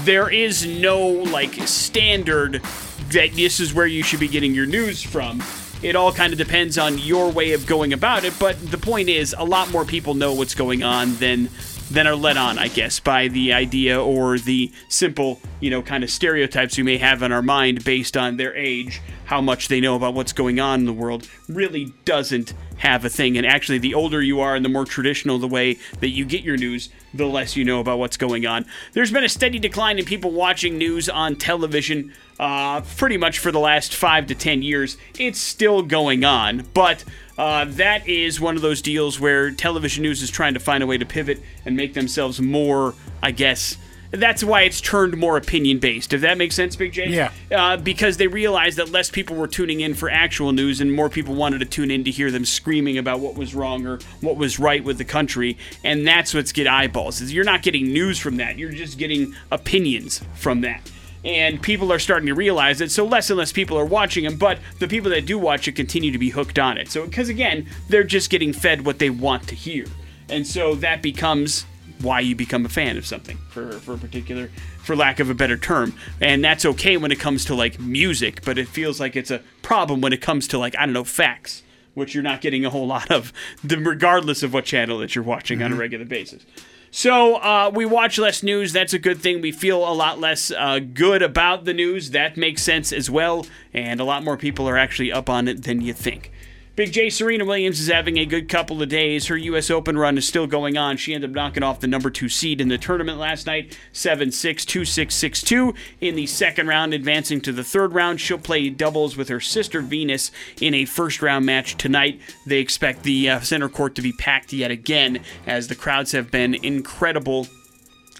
There is no, like, standard that this is where you should be getting your news from. It all kind of depends on your way of going about it, but the point is, a lot more people know what's going on than than are led on, I guess, by the idea or the simple, you know, kind of stereotypes we may have in our mind based on their age, how much they know about what's going on in the world, really doesn't have a thing. And actually, the older you are and the more traditional the way that you get your news, the less you know about what's going on. There's been a steady decline in people watching news on television uh, pretty much for the last five to ten years. It's still going on, but uh, that is one of those deals where television news is trying to find a way to pivot and make themselves more, I guess. That's why it's turned more opinion based. If that makes sense, Big J? Yeah. Uh, because they realized that less people were tuning in for actual news and more people wanted to tune in to hear them screaming about what was wrong or what was right with the country. And that's what's get eyeballs. Is you're not getting news from that. You're just getting opinions from that and people are starting to realize it. So less and less people are watching them, but the people that do watch it continue to be hooked on it. So because again, they're just getting fed what they want to hear, and so that becomes why you become a fan of something for for a particular for lack of a better term and that's okay when it comes to like music but it feels like it's a problem when it comes to like i don't know facts which you're not getting a whole lot of regardless of what channel that you're watching on a mm-hmm. regular basis so uh, we watch less news. That's a good thing. We feel a lot less uh, good about the news. That makes sense as well. And a lot more people are actually up on it than you think. Big J Serena Williams is having a good couple of days. Her U.S. Open run is still going on. She ended up knocking off the number two seed in the tournament last night, 7 6, 2 6, 6 2. In the second round, advancing to the third round, she'll play doubles with her sister Venus in a first round match tonight. They expect the uh, center court to be packed yet again, as the crowds have been incredible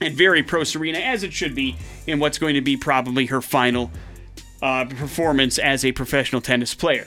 and very pro Serena, as it should be, in what's going to be probably her final uh, performance as a professional tennis player.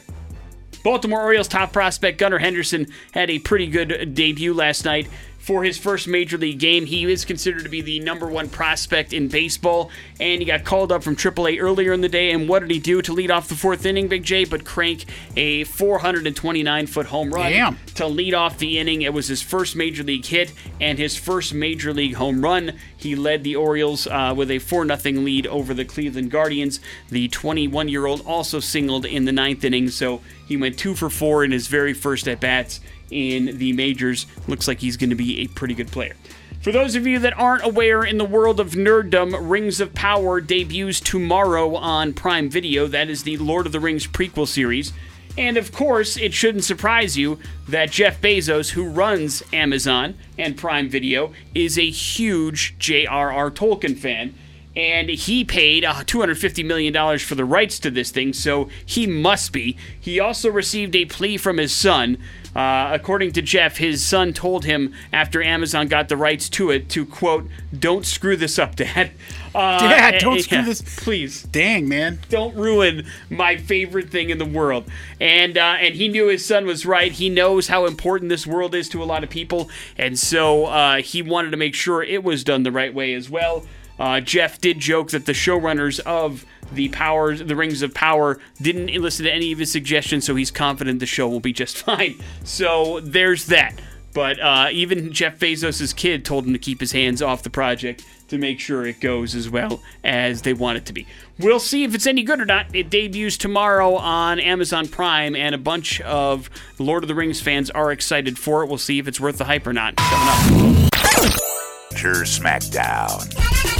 Baltimore Orioles top prospect Gunnar Henderson had a pretty good debut last night. For his first major league game, he is considered to be the number one prospect in baseball, and he got called up from AAA earlier in the day. And what did he do to lead off the fourth inning, Big J? But crank a 429 foot home run Damn. to lead off the inning. It was his first major league hit and his first major league home run. He led the Orioles uh, with a 4 0 lead over the Cleveland Guardians. The 21 year old also singled in the ninth inning, so he went two for four in his very first at bats in the majors. Looks like he's going to be a pretty good player. For those of you that aren't aware in the world of nerddom, Rings of Power debuts tomorrow on Prime Video. That is the Lord of the Rings prequel series. And of course, it shouldn't surprise you that Jeff Bezos, who runs Amazon and Prime Video, is a huge J.R.R. Tolkien fan. And he paid uh, $250 million for the rights to this thing, so he must be. He also received a plea from his son Uh, according to Jeff, his son told him after Amazon got the rights to it to quote, "Don't screw this up, Dad." Uh, Dad, don't and- screw yeah, this- please Dang, man. don't ruin my favorite thing in the world. And uh, and he knew his son was right. He knows how important this world is to a lot of people, and so uh, he wanted to make sure it was done the right way as well. Uh, Jeff did joke that the showrunners of the powers, the Rings of Power, didn't listen to any of his suggestions, so he's confident the show will be just fine. So there's that. But uh, even Jeff Bezos' kid told him to keep his hands off the project to make sure it goes as well as they want it to be. We'll see if it's any good or not. It debuts tomorrow on Amazon Prime, and a bunch of Lord of the Rings fans are excited for it. We'll see if it's worth the hype or not. Coming up. Sure Smackdown.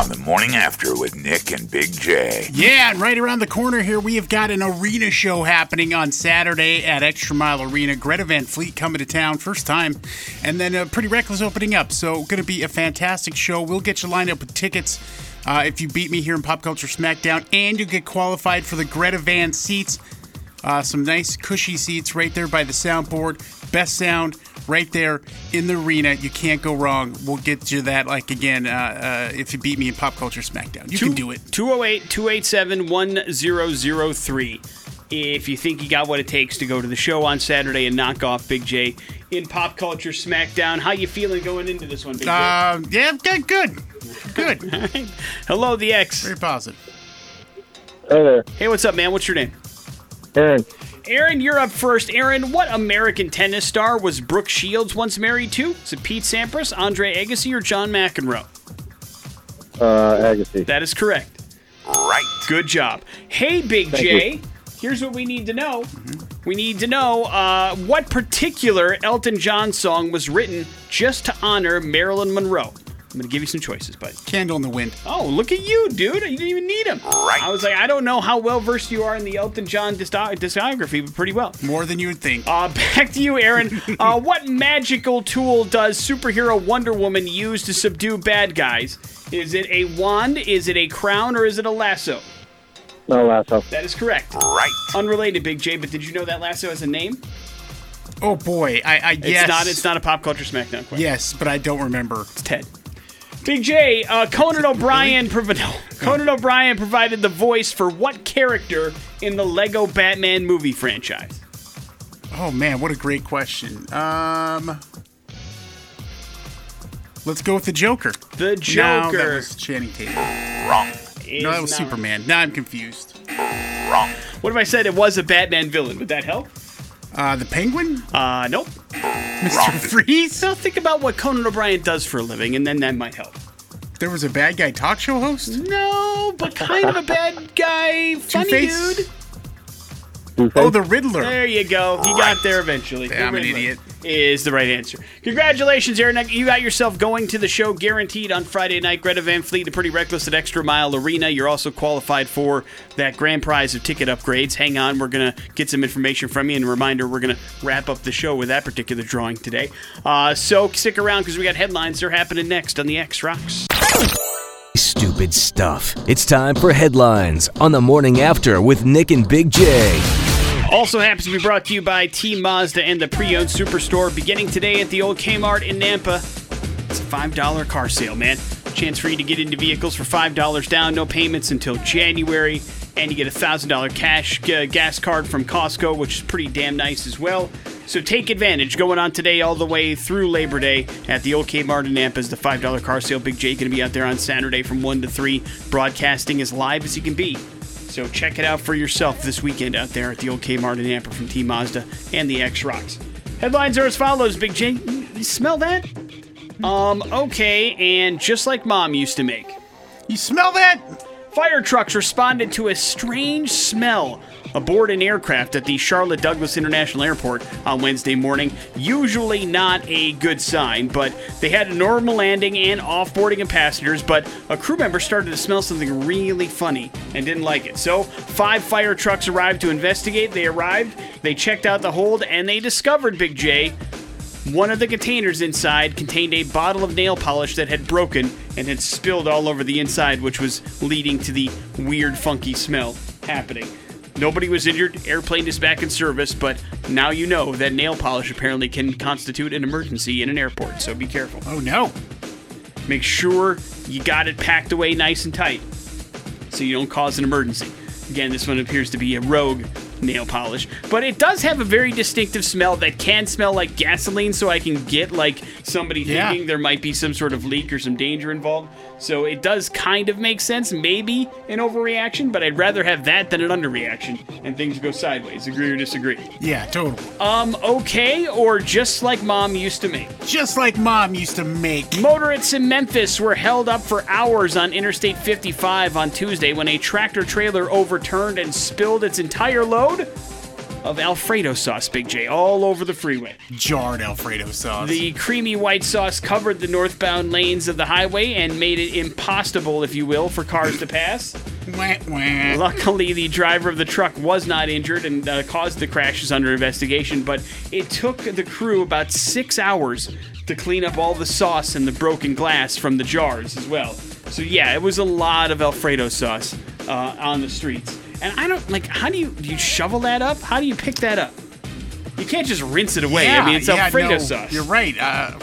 On the morning after with Nick and Big J. Yeah, and right around the corner here, we have got an arena show happening on Saturday at Extra Mile Arena. Greta Van Fleet coming to town, first time, and then a Pretty Reckless opening up. So, going to be a fantastic show. We'll get you lined up with tickets uh, if you beat me here in Pop Culture Smackdown, and you'll get qualified for the Greta Van seats. Uh, some nice cushy seats right there by the soundboard. Best sound right there in the arena. You can't go wrong. We'll get you that, like, again, uh, uh, if you beat me in Pop Culture Smackdown. You can do it. 208 287 1003. If you think you got what it takes to go to the show on Saturday and knock off Big J in Pop Culture Smackdown, how you feeling going into this one, Big J? Uh, yeah, good, good, good. Hello, the X. Very positive. Hey there, Hey, what's up, man? What's your name? Aaron. Aaron, you're up first. Aaron, what American tennis star was Brooke Shields once married to? Is it Pete Sampras, Andre Agassi, or John McEnroe? Uh, Agassi. That is correct. Right. Good job. Hey, Big J. Here's what we need to know. We need to know uh, what particular Elton John song was written just to honor Marilyn Monroe. I'm going to give you some choices, bud. Candle in the wind. Oh, look at you, dude. You didn't even need him. Right. I was like, I don't know how well versed you are in the Elton John discography, but pretty well. More than you would think. Uh, back to you, Aaron. Uh, what magical tool does superhero Wonder Woman use to subdue bad guys? Is it a wand? Is it a crown? Or is it a lasso? No lasso. That is correct. Right. Unrelated, Big J, but did you know that lasso has a name? oh boy, I, I It's yes. not. It's not a pop culture SmackDown question. Yes, but I don't remember. It's Ted. Big J, uh, Conan O'Brien provi- no, Conan O'Brien provided the voice for what character in the Lego Batman movie franchise? Oh man, what a great question. Um, let's go with the Joker. The Joker. No, that Joker. was Channing Tatum. Wrong. is No, that was not- Superman. Now I'm confused. Wrong. What if I said it was a Batman villain? Would that help? Uh, the Penguin, Uh, nope. Mr. Freeze. Now think about what Conan O'Brien does for a living, and then that might help. There was a bad guy talk show host. No, but kind of a bad guy, funny Two-Face? dude. Oh, the Riddler. There you go. You got there eventually. Yeah, I'm The an Riddler idiot. Is the right answer. Congratulations, Aaron. You got yourself going to the show guaranteed on Friday night. Greta Van Fleet, the Pretty Reckless at Extra Mile Arena. You're also qualified for that grand prize of ticket upgrades. Hang on, we're going to get some information from you. And a reminder, we're going to wrap up the show with that particular drawing today. Uh, so stick around because we got headlines. They're happening next on the X Rocks. Stupid stuff. It's time for headlines on the morning after with Nick and Big J. Also happens to be brought to you by Team Mazda and the pre-owned superstore beginning today at the old Kmart in Nampa. It's a $5 car sale, man. Chance for you to get into vehicles for $5 down, no payments until January, and you get a $1,000 cash gas card from Costco, which is pretty damn nice as well. So take advantage. Going on today all the way through Labor Day at the old Kmart in Nampa is the $5 car sale. Big J going to be out there on Saturday from 1 to 3, broadcasting as live as he can be. So check it out for yourself this weekend out there at the old Kmart in Nampa from Team Mazda and the X Rocks. Headlines are as follows, Big J. You smell that? Um, okay, and just like mom used to make. You smell that? Fire trucks responded to a strange smell aboard an aircraft at the Charlotte Douglas International Airport on Wednesday morning. Usually not a good sign, but they had a normal landing and offboarding of passengers, but a crew member started to smell something really funny and didn't like it. So, five fire trucks arrived to investigate. They arrived, they checked out the hold, and they discovered Big J one of the containers inside contained a bottle of nail polish that had broken and had spilled all over the inside, which was leading to the weird, funky smell happening. Nobody was injured. Airplane is back in service, but now you know that nail polish apparently can constitute an emergency in an airport, so be careful. Oh no. Make sure you got it packed away nice and tight so you don't cause an emergency. Again, this one appears to be a rogue nail polish, but it does have a very distinctive smell that can smell like gasoline, so I can get like somebody Yeah. thinking there might be some sort of leak or some danger involved. So it does kind of make sense, maybe an overreaction, but I'd rather have that than an underreaction and things go sideways. Agree or disagree? Yeah, totally. Um, okay, or just like mom used to make. Just like mom used to make. Motorists in Memphis were held up for hours on Interstate 55 on Tuesday when a tractor trailer overturned and spilled its entire load of Alfredo sauce, Big J, all over the freeway. Jarred Alfredo sauce. The creamy white sauce covered the northbound lanes of the highway and made it impossible, if you will, for cars to pass. Wah, wah. Luckily, the driver of the truck was not injured and uh, caused the crash is under investigation, but it took the crew about six hours to clean up all the sauce and the broken glass from the jars as well. So, yeah, it was a lot of Alfredo sauce uh, on the streets. And I don't like, how do you do you shovel that up? How do you pick that up? You can't just rinse it away. I mean, it's yeah, Alfredo no, sauce. You're right. Uh,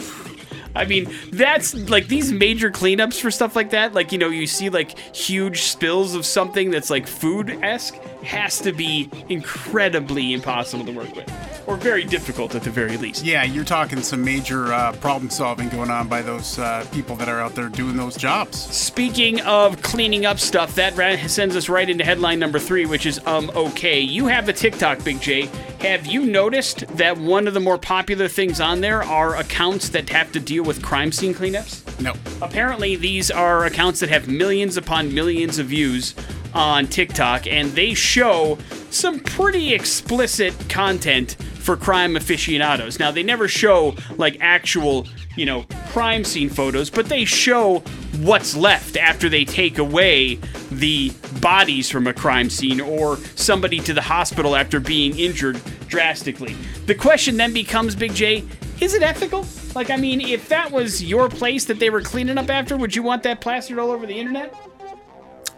I mean, that's like these major cleanups for stuff like that. Like, you know, you see like huge spills of something that's like food esque, has to be incredibly impossible to work with. Or very difficult at the very least. yeah, you're talking some major uh, problem solving going on by those uh, people that are out there doing those jobs. Speaking of cleaning up stuff, that sends us right into headline number three, which is um okay. You have a TikTok, Big J. Have you noticed that one of the more popular things on there are accounts that have to deal with crime scene cleanups? No. Apparently, these are accounts that have millions upon millions of views on TikTok, and they show some pretty explicit content for crime aficionados. Now, they never show like actual, you know, crime scene photos, but they show what's left after they take away the bodies from a crime scene or somebody to the hospital after being injured drastically. The question then becomes, Big J, is it ethical? Like, I mean, if that was your place that they were cleaning up after, would you want that plastered all over the internet?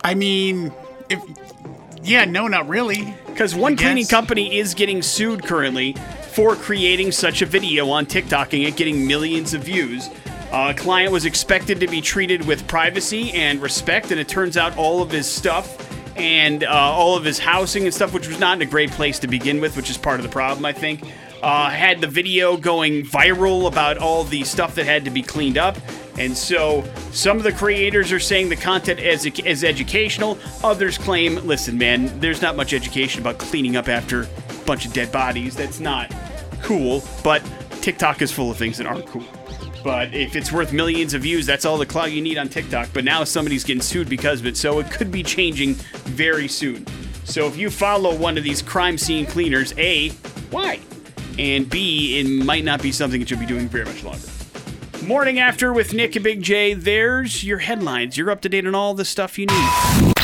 I mean, if. Yeah, no, not really. Because one cleaning company is getting sued currently for creating such a video on TikTok and it getting millions of views. Uh, a client was expected to be treated with privacy and respect, and it turns out all of his stuff and uh, all of his housing and stuff, which was not in a great place to begin with, which is part of the problem, I think, uh, had the video going viral about all the stuff that had to be cleaned up. And so some of the creators are saying the content is, is educational. Others claim, listen, man, there's not much education about cleaning up after a bunch of dead bodies. That's not cool. But TikTok is full of things that aren't cool. But if it's worth millions of views, that's all the clout you need on TikTok. But now somebody's getting sued because of it, so it could be changing very soon. So if you follow one of these crime scene cleaners, A, why? And B, it might not be something that you'll be doing very much longer. Morning after with Nick and Big J, there's your headlines. You're up to date on all the stuff you need.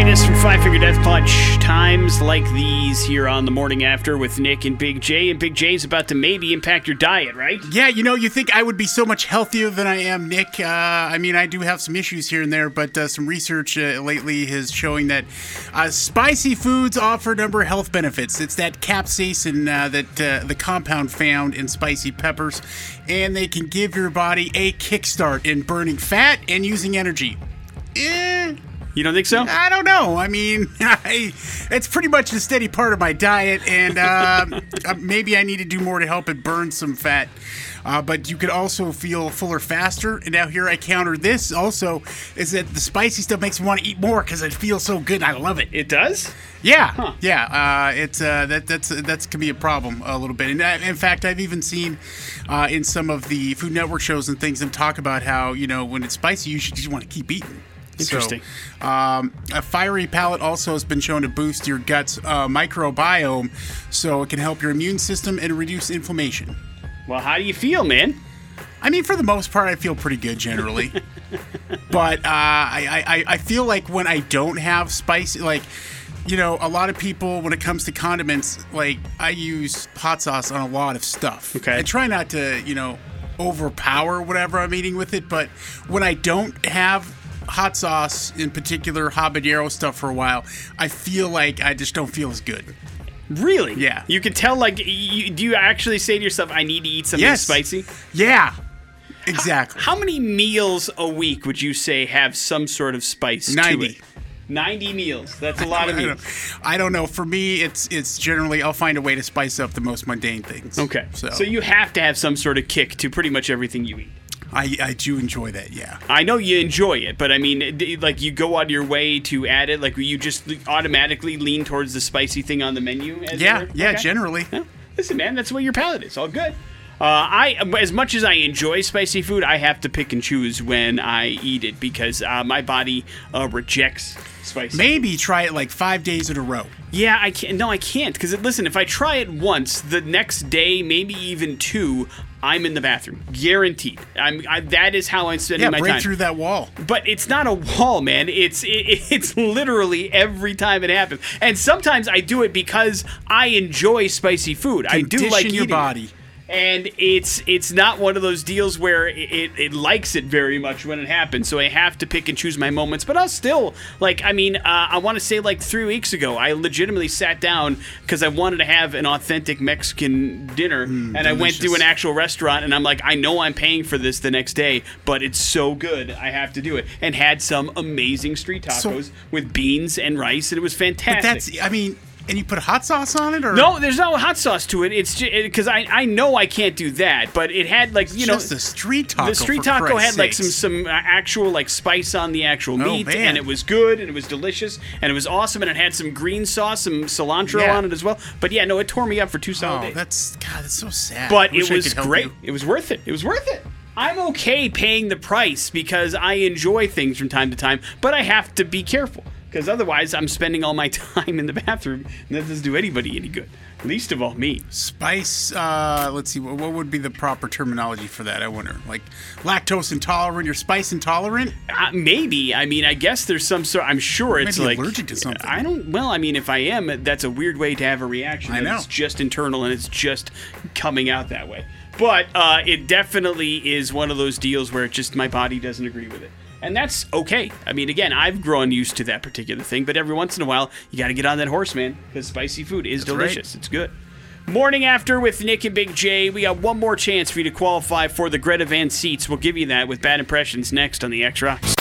Latest from Five Finger Death Punch. Times like these here on the morning after with Nick and Big J. And Big J's about to maybe impact your diet, right? Yeah, you know, you think I would be so much healthier than I am, Nick. Uh, I mean, I do have some issues here and there, but uh, some research uh, lately is showing that uh, spicy foods offer a number of health benefits. It's that capsaicin uh, that uh, the compound found in spicy peppers, and they can give your body a kickstart in burning fat and using energy. Eh, You don't think so? I don't know. I mean, I, it's pretty much a steady part of my diet, and uh, uh, maybe I need to do more to help it burn some fat. Uh, but you could also feel fuller faster. And now here I counter this also is that the spicy stuff makes me want to eat more because it feels so good. I love it. It does? Yeah, yeah. Uh, it's uh, that that's that's can be a problem a little bit. And uh, in fact, I've even seen uh, in some of the Food Network shows and things them talk about how you know when it's spicy, you should just want to keep eating. Interesting. So, um, a fiery palate also has been shown to boost your gut's uh, microbiome, so it can help your immune system and reduce inflammation. Well, how do you feel, man? I mean, for the most part, I feel pretty good generally. but uh, I, I, I feel like when I don't have spicy, like, you know, a lot of people, when it comes to condiments, like, I use hot sauce on a lot of stuff. Okay. I try not to, you know, overpower whatever I'm eating with it, but when I don't have hot sauce, in particular habanero stuff, for a while, I feel like I just don't feel as good. Really? Yeah. You can tell. Like, you, do you actually say to yourself, "I need to eat something Yes. spicy"? Yeah, exactly. How many meals a week would you say have some sort of spice 90. to it? 90 meals. That's a lot of I meals. don't, I don't know. For me, it's it's generally I'll find a way to spice up the most mundane things. Okay. so, So. you have to have some sort of kick to pretty much everything you eat. I I do enjoy that. Yeah. I know you enjoy it, but I mean, like you go out of your way to add it. Like you just automatically lean towards the spicy thing on the menu. As Yeah, were? yeah. Generally. Listen, man, that's the way your palate is. All good. Uh, I, as much as I enjoy spicy food, I have to pick and choose when I eat it because uh, my body uh, rejects spicy. maybe try it like five days in a row. Yeah, I can't. No, I can't. Because listen, if I try it once, the next day, maybe even two, I'm in the bathroom, guaranteed. I'm. I, that is how I'm spending Yeah, my break time. through that wall. But it's not a wall, man. It's it, it's literally every time it happens. And sometimes I do it because I enjoy spicy food. I do like your eating body. And it's it's not one of those deals where it, it, it likes it very much when it happens. So I have to pick and choose my moments. But I'll still like. I mean, uh, I want to say like three weeks ago, I legitimately sat down because I wanted to have an authentic Mexican dinner, and I went to an actual restaurant, and I'm like, I know I'm paying for this the next day, but it's so good, I have to do it. And had some amazing street So- tacos with beans and rice, and it was fantastic. But that's I mean, and you put hot sauce on it or no, there's no hot sauce to it. It's just because I I know I can't do that, but it had like you know just a street taco. the street taco had Christ's like some some uh, actual like spice on the actual Oh, meat, man. and it was good and it was delicious and it was awesome and it had some green sauce, some cilantro Yeah. on it as well. But yeah, no, it tore me up for two solid Oh, days. that's God. That's so sad. but it was great. you. It was worth it. It was worth it. I'm okay paying the price because I enjoy things from time to time, but I have to be careful because otherwise I'm spending all my time in the bathroom and that doesn't do anybody any good. Least of all me. Spice. Uh, let's see. What, what would be the proper terminology for that? I wonder. Like lactose intolerant. You're spice intolerant. Uh, maybe. I mean, I guess there's some sort. I'm sure it's Maybe like allergic to something. I don't. Well, I mean, if I am, that's a weird way to have a reaction. I know. It's just internal and it's just coming out that way. But uh, it definitely is one of those deals where it just my body doesn't agree with it. And that's okay. I mean, again, I've grown used to that particular thing, but every once in a while, you got to get on that horse, man, because spicy food is right. delicious. It's good. Morning after with Nick and Big J. We got one more chance for you to qualify for the Greta Van seats. We'll give you that with bad impressions next on the X Rocks.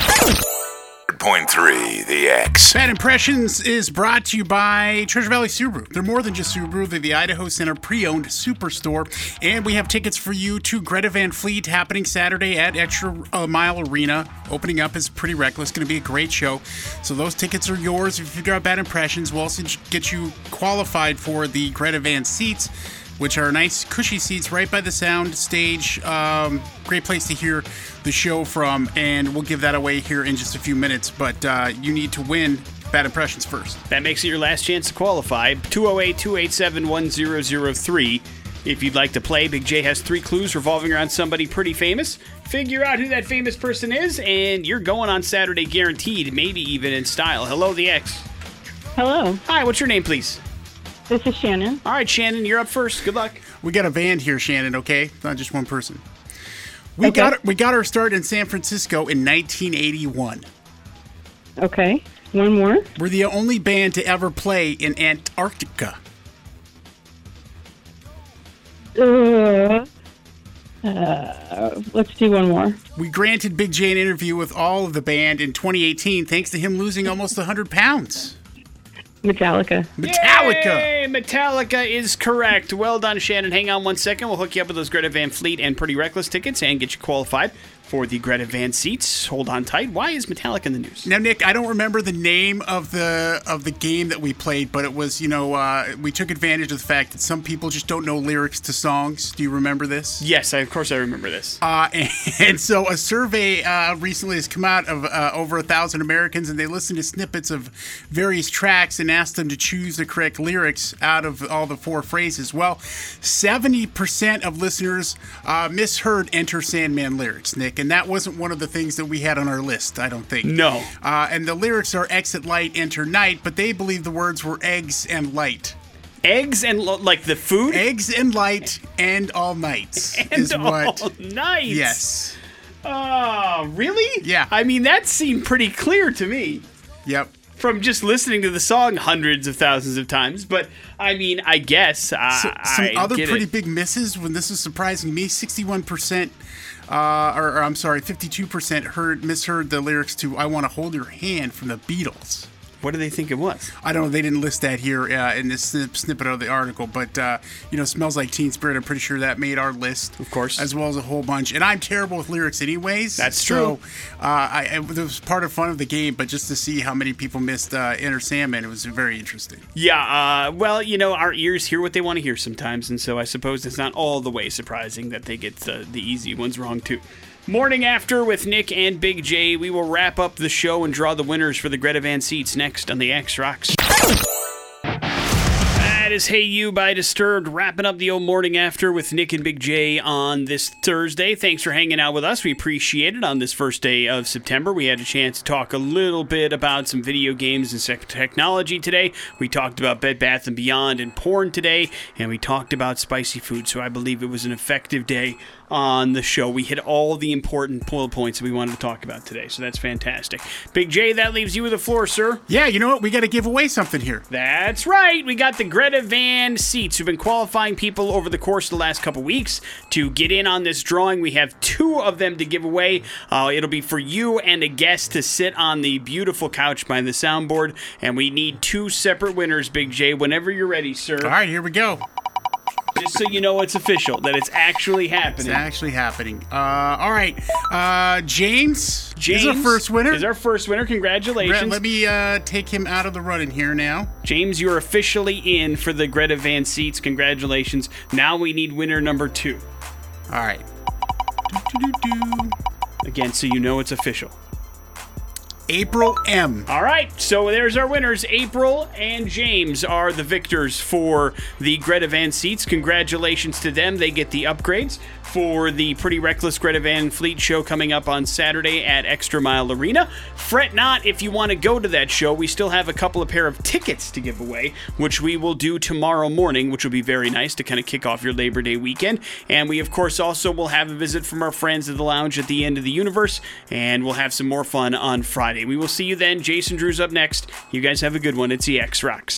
Point three, the X. Bad Impressions is brought to you by Treasure Valley Subaru. They're more than just Subaru, they're the Idaho Center pre owned superstore. And we have tickets for you to Greta Van Fleet happening Saturday at Extra uh, Mile Arena. Opening up is pretty reckless, going to be a great show. So those tickets are yours. If you've got bad impressions, we'll also get you qualified for the Greta Van seats which are nice, cushy seats right by the sound stage. Um, great place to hear the show from, and we'll give that away here in just a few minutes. But uh, you need to win bad impressions first. That makes it your last chance to qualify. 208 287 1003. If you'd like to play, Big J has three clues revolving around somebody pretty famous. Figure out who that famous person is, and you're going on Saturday guaranteed, maybe even in style. Hello, the X. Hello, Hi, what's your name, please? This is Shannon. All right, Shannon, you're up first. Good luck. We got a band here, Shannon. Okay, not just one person. We Okay. got we got our start in San Francisco in 1981. Okay, one more. We're the only band to ever play in Antarctica. Uh, uh, let's do one more. We granted Big J an interview with all of the band in 2018, thanks to him losing almost 100 pounds. Metallica. Metallica. Yay! Metallica is correct. Well done, Shannon. Hang on one second. We'll hook you up with those Greta Van Fleet and Pretty Reckless tickets and get you qualified for the Greta Van seats. Hold on tight. Why is Metallica in the news? Now, Nick, I don't remember the name of the of the game that we played, but it was you know uh, we took advantage of the fact that some people just don't know lyrics to songs. Do you remember this? Yes, I, of course I remember this. Uh, and, so a survey uh, recently has come out of uh, over a thousand Americans, and they listened to snippets of various tracks and asked them to choose the correct lyrics out of all the four phrases. Well, seventy percent of listeners uh, misheard "Enter Sandman" lyrics, Nick, and that wasn't one of the things that we had on our list. I don't think. No. Uh, and the lyrics are "Exit light, enter night," but they believe the words were "eggs and light." Eggs and like the food. Eggs and light and all nights and is what. all night. Yes. Oh, really? Yeah. I mean, that seemed pretty clear to me Yep. from just listening to the song hundreds of thousands of times. But I mean, I guess uh, So, some I other pretty it. big misses when this is surprising me 61% uh, or, or I'm sorry 52% heard misheard the lyrics to I Want to Hold Your Hand from the Beatles. What do they think it was? I don't know. They didn't list that here uh, in this snip, snippet of the article, but uh, you know, "Smells Like Teen Spirit." I'm pretty sure that made our list, Of course. as well as a whole bunch. And I'm terrible with lyrics, anyways. That's so, true. Uh, I, it was part of fun of the game, but just to see how many people missed uh, "Enter Sandman," it was very interesting. Yeah, uh, well, you know, our ears hear what they want to hear sometimes, and so I suppose it's not all the way surprising that they get the, the easy ones wrong, too. Morning after with Nick and Big J, we will wrap up the show and draw the winners for the Greta Van seats next on the X Rocks. That is Hey You by Disturbed, wrapping up the old morning after with Nick and Big J on this Thursday. Thanks for hanging out with us. We appreciate it on this first day of September. We had a chance to talk a little bit about some video games and technology today. We talked about Bed Bath and Beyond and porn today, and we talked about spicy food. So I believe it was an effective day on the show. We hit all the important bullet points that we wanted to talk about today. So that's fantastic. Big J, that leaves you with the floor, sir. Yeah, you know what? We got to give away something here. That's right. We got the Greta Van seats. We've been qualifying people over the course of the last couple weeks to get in on this drawing. We have two of them to give away. Uh, it'll be for you and a guest to sit on the beautiful couch by the soundboard. And we need two separate winners, Big J, whenever you're ready, sir. All right, here we go. Just so you know it's official, that it's actually happening. It's actually happening. Uh, all right, uh, James, James is our first winner. Is our first winner. Congratulations. Let me uh, take him out of the running here now. James, you're officially in for the Greta Van seats. Congratulations. Now we need winner number two. All right. Again, so you know it's official. April M. All right, so there's our winners. April and James are the victors for the Greta Van seats. Congratulations to them. They get the upgrades for the Pretty Reckless Greta Van Fleet show coming up on Saturday at Extra Mile Arena. Fret not if you want to go to that show. We still have a couple of pair of tickets to give away, which we will do tomorrow morning, which will be very nice to kind of kick off your Labor Day weekend. And we, of course, also will have a visit from our friends at the lounge at the end of the universe, and we'll have some more fun on Friday. We will see you then. Jason Drew's up next. You guys have a good one. It's the X Rocks.